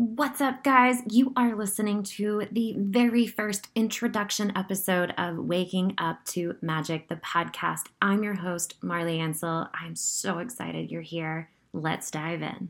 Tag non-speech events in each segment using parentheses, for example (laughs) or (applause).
What's up, guys? You are listening to the very first introduction episode of Waking Up to Magic, the podcast. I'm your host, Marley Ansel. I'm so excited you're here. Let's dive in.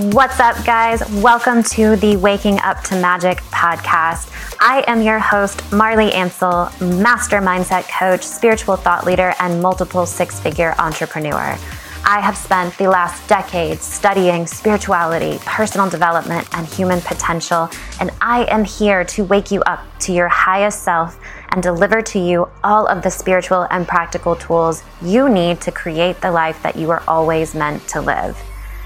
What's up, guys? Welcome to the Waking Up to Magic podcast. I am your host, Marley Ansel, master mindset coach, spiritual thought leader, and multiple six figure entrepreneur. I have spent the last decade studying spirituality, personal development, and human potential, and I am here to wake you up to your highest self and deliver to you all of the spiritual and practical tools you need to create the life that you are always meant to live.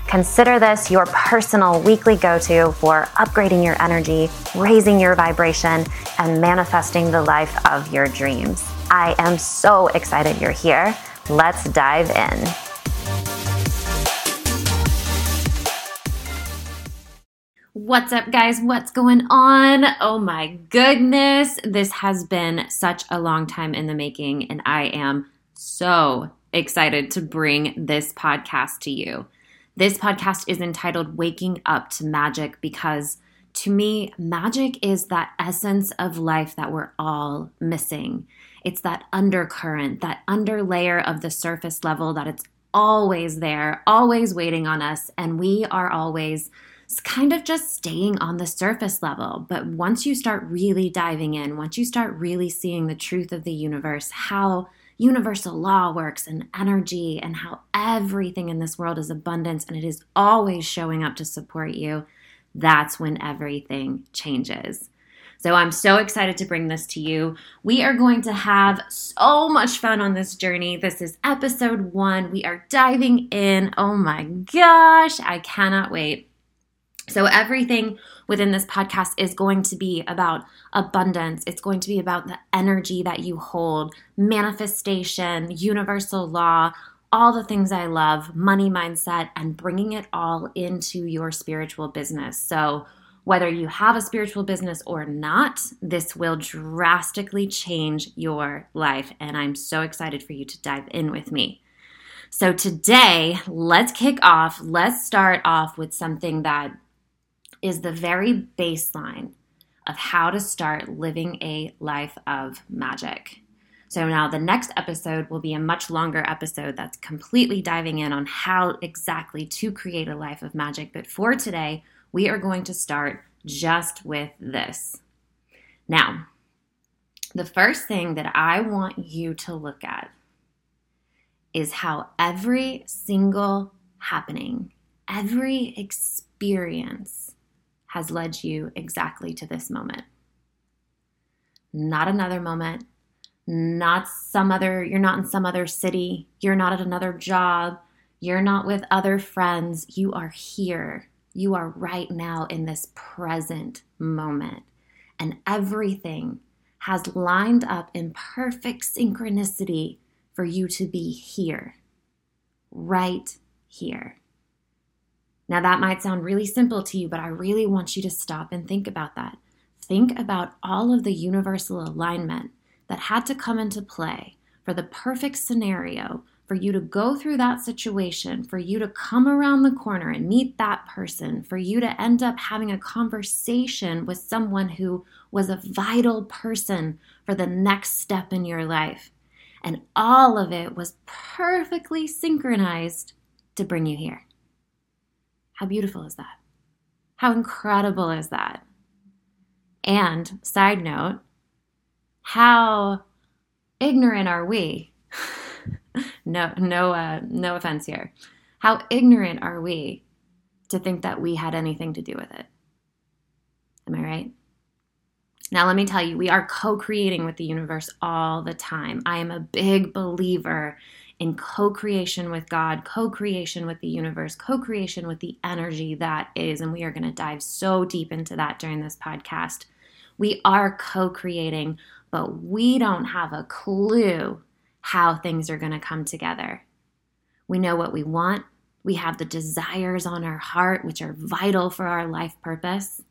Consider this your personal weekly go to for upgrading your energy, raising your vibration, and manifesting the life of your dreams. I am so excited you're here. Let's dive in. What's up, guys? What's going on? Oh my goodness. This has been such a long time in the making, and I am so excited to bring this podcast to you. This podcast is entitled Waking Up to Magic because to me, magic is that essence of life that we're all missing. It's that undercurrent, that underlayer of the surface level that it's always there, always waiting on us, and we are always kind of just staying on the surface level. But once you start really diving in, once you start really seeing the truth of the universe, how universal law works and energy and how everything in this world is abundance and it is always showing up to support you, that's when everything changes. So I'm so excited to bring this to you. We are going to have so much fun on this journey. This is episode one. We are diving in. Oh my gosh, I cannot wait. So, everything within this podcast is going to be about abundance. It's going to be about the energy that you hold, manifestation, universal law, all the things I love, money mindset, and bringing it all into your spiritual business. So, whether you have a spiritual business or not, this will drastically change your life. And I'm so excited for you to dive in with me. So, today, let's kick off. Let's start off with something that is the very baseline of how to start living a life of magic. So, now the next episode will be a much longer episode that's completely diving in on how exactly to create a life of magic. But for today, we are going to start just with this. Now, the first thing that I want you to look at is how every single happening, every experience, has led you exactly to this moment. Not another moment, not some other, you're not in some other city, you're not at another job, you're not with other friends. You are here. You are right now in this present moment. And everything has lined up in perfect synchronicity for you to be here, right here. Now, that might sound really simple to you, but I really want you to stop and think about that. Think about all of the universal alignment that had to come into play for the perfect scenario for you to go through that situation, for you to come around the corner and meet that person, for you to end up having a conversation with someone who was a vital person for the next step in your life. And all of it was perfectly synchronized to bring you here. How beautiful is that? How incredible is that? And side note, how ignorant are we? (laughs) no, no, uh, no offense here. How ignorant are we to think that we had anything to do with it? Am I right? Now, let me tell you, we are co creating with the universe all the time. I am a big believer in co creation with God, co creation with the universe, co creation with the energy that is. And we are going to dive so deep into that during this podcast. We are co creating, but we don't have a clue how things are going to come together. We know what we want, we have the desires on our heart, which are vital for our life purpose.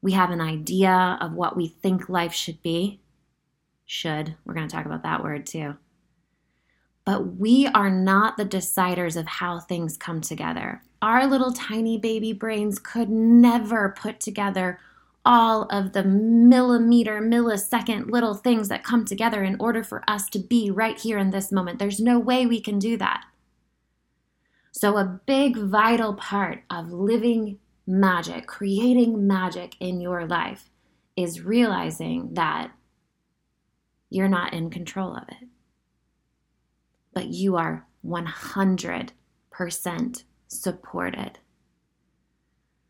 We have an idea of what we think life should be. Should. We're going to talk about that word too. But we are not the deciders of how things come together. Our little tiny baby brains could never put together all of the millimeter, millisecond little things that come together in order for us to be right here in this moment. There's no way we can do that. So, a big vital part of living magic, creating magic in your life, is realizing that you're not in control of it, but you are 100% supported.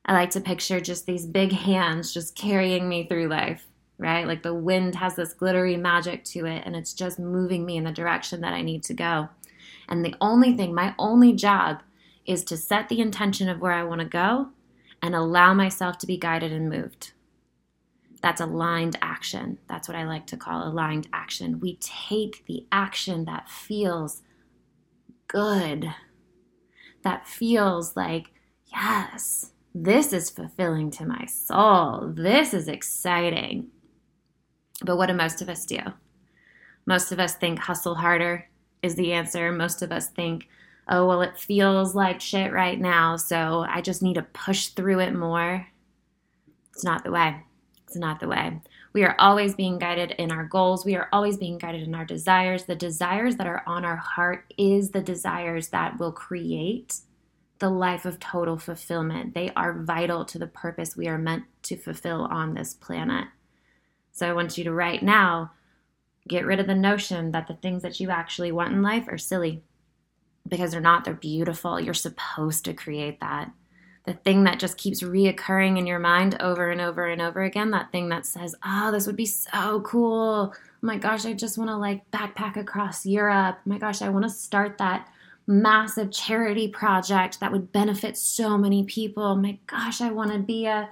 I like to picture just these big hands just carrying me through life, right? Like the wind has this glittery magic to it and it's just moving me in the direction that I need to go. And the only thing, my only job is to set the intention of where I want to go and allow myself to be guided and moved. That's aligned action. That's what I like to call aligned action. We take the action that feels good, that feels like, yes, this is fulfilling to my soul. This is exciting. But what do most of us do? Most of us think hustle harder is the answer. Most of us think, oh, well, it feels like shit right now, so I just need to push through it more. It's not the way. It's not the way. We are always being guided in our goals. We are always being guided in our desires. The desires that are on our heart is the desires that will create the life of total fulfillment. They are vital to the purpose we are meant to fulfill on this planet. So I want you to right now get rid of the notion that the things that you actually want in life are silly because they're not, they're beautiful. You're supposed to create that. The thing that just keeps reoccurring in your mind over and over and over again, that thing that says, oh, this would be so cool. Oh my gosh, I just want to like backpack across Europe. Oh my gosh, I want to start that massive charity project that would benefit so many people. Oh my gosh, I want to be a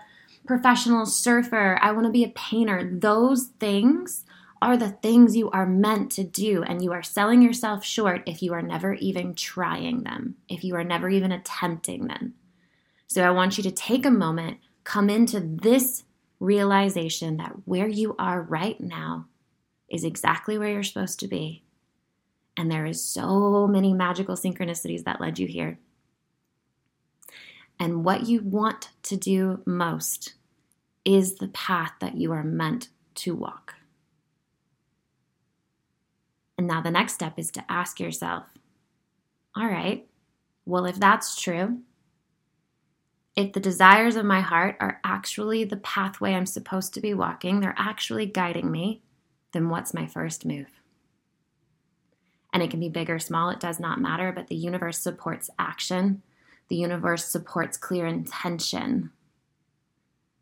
professional surfer. I want to be a painter. Those things are the things you are meant to do, and you are selling yourself short if you are never even trying them, if you are never even attempting them. So I want you to take a moment, come into this realization that where you are right now is exactly where you're supposed to be and there is so many magical synchronicities that led you here. And what you want to do most is the path that you are meant to walk. And now the next step is to ask yourself all right, well, if that's true, if the desires of my heart are actually the pathway I'm supposed to be walking, they're actually guiding me, then what's my first move? and it can be big or small, it does not matter, but the universe supports action. The universe supports clear intention.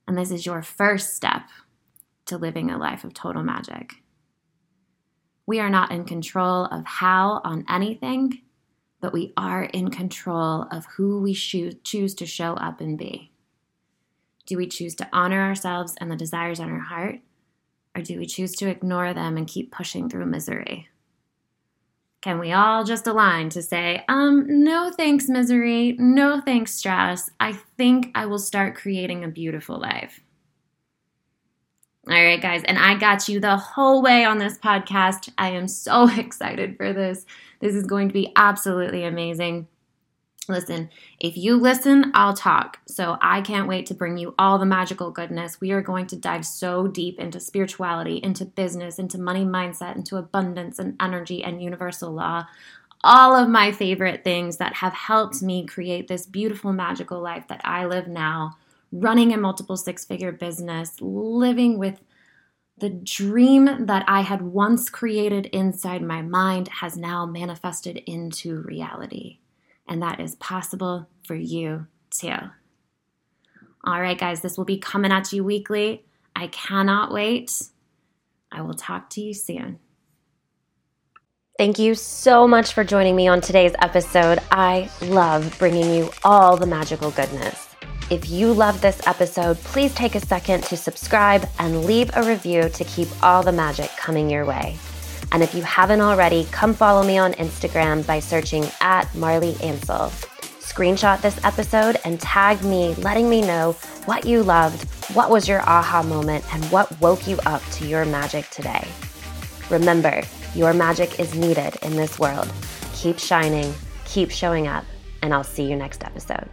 And this is your first step to living a life of total magic. We are not in control of how on anything, but we are in control of who we choose to show up and be. Do we choose to honor ourselves and the desires on our heart, or do we choose to ignore them and keep pushing through misery? Can we all just align to say, um, no thanks, misery, no thanks, stress. I think I will start creating a beautiful life. All right, guys, and I got you the whole way on this podcast. I am so (laughs) excited for this. This is going to be absolutely amazing. Listen, if you listen, I'll talk. So I can't wait to bring you all the magical goodness. We are going to dive so deep into spirituality, into business, into money mindset, into abundance and energy and universal law. All of my favorite things that have helped me create this beautiful, magical life that I live now, running a multiple six figure business, living with the dream that I had once created inside my mind has now manifested into reality and that is possible for you too. All right, guys, this will be coming at you weekly. I cannot wait. I will talk to you soon. Thank you so much for joining me on today's episode. I love bringing you all the magical goodness. If you love this episode, please take a second to subscribe and leave a review to keep all the magic coming your way. And if you haven't already, come follow me on Instagram by searching at Marley Ansell. screenshot this episode and tag me, letting me know what you loved, what was your aha moment, and what woke you up to your magic today. Remember, your magic is needed in this world. Keep shining, keep showing up, and I'll see you next episode.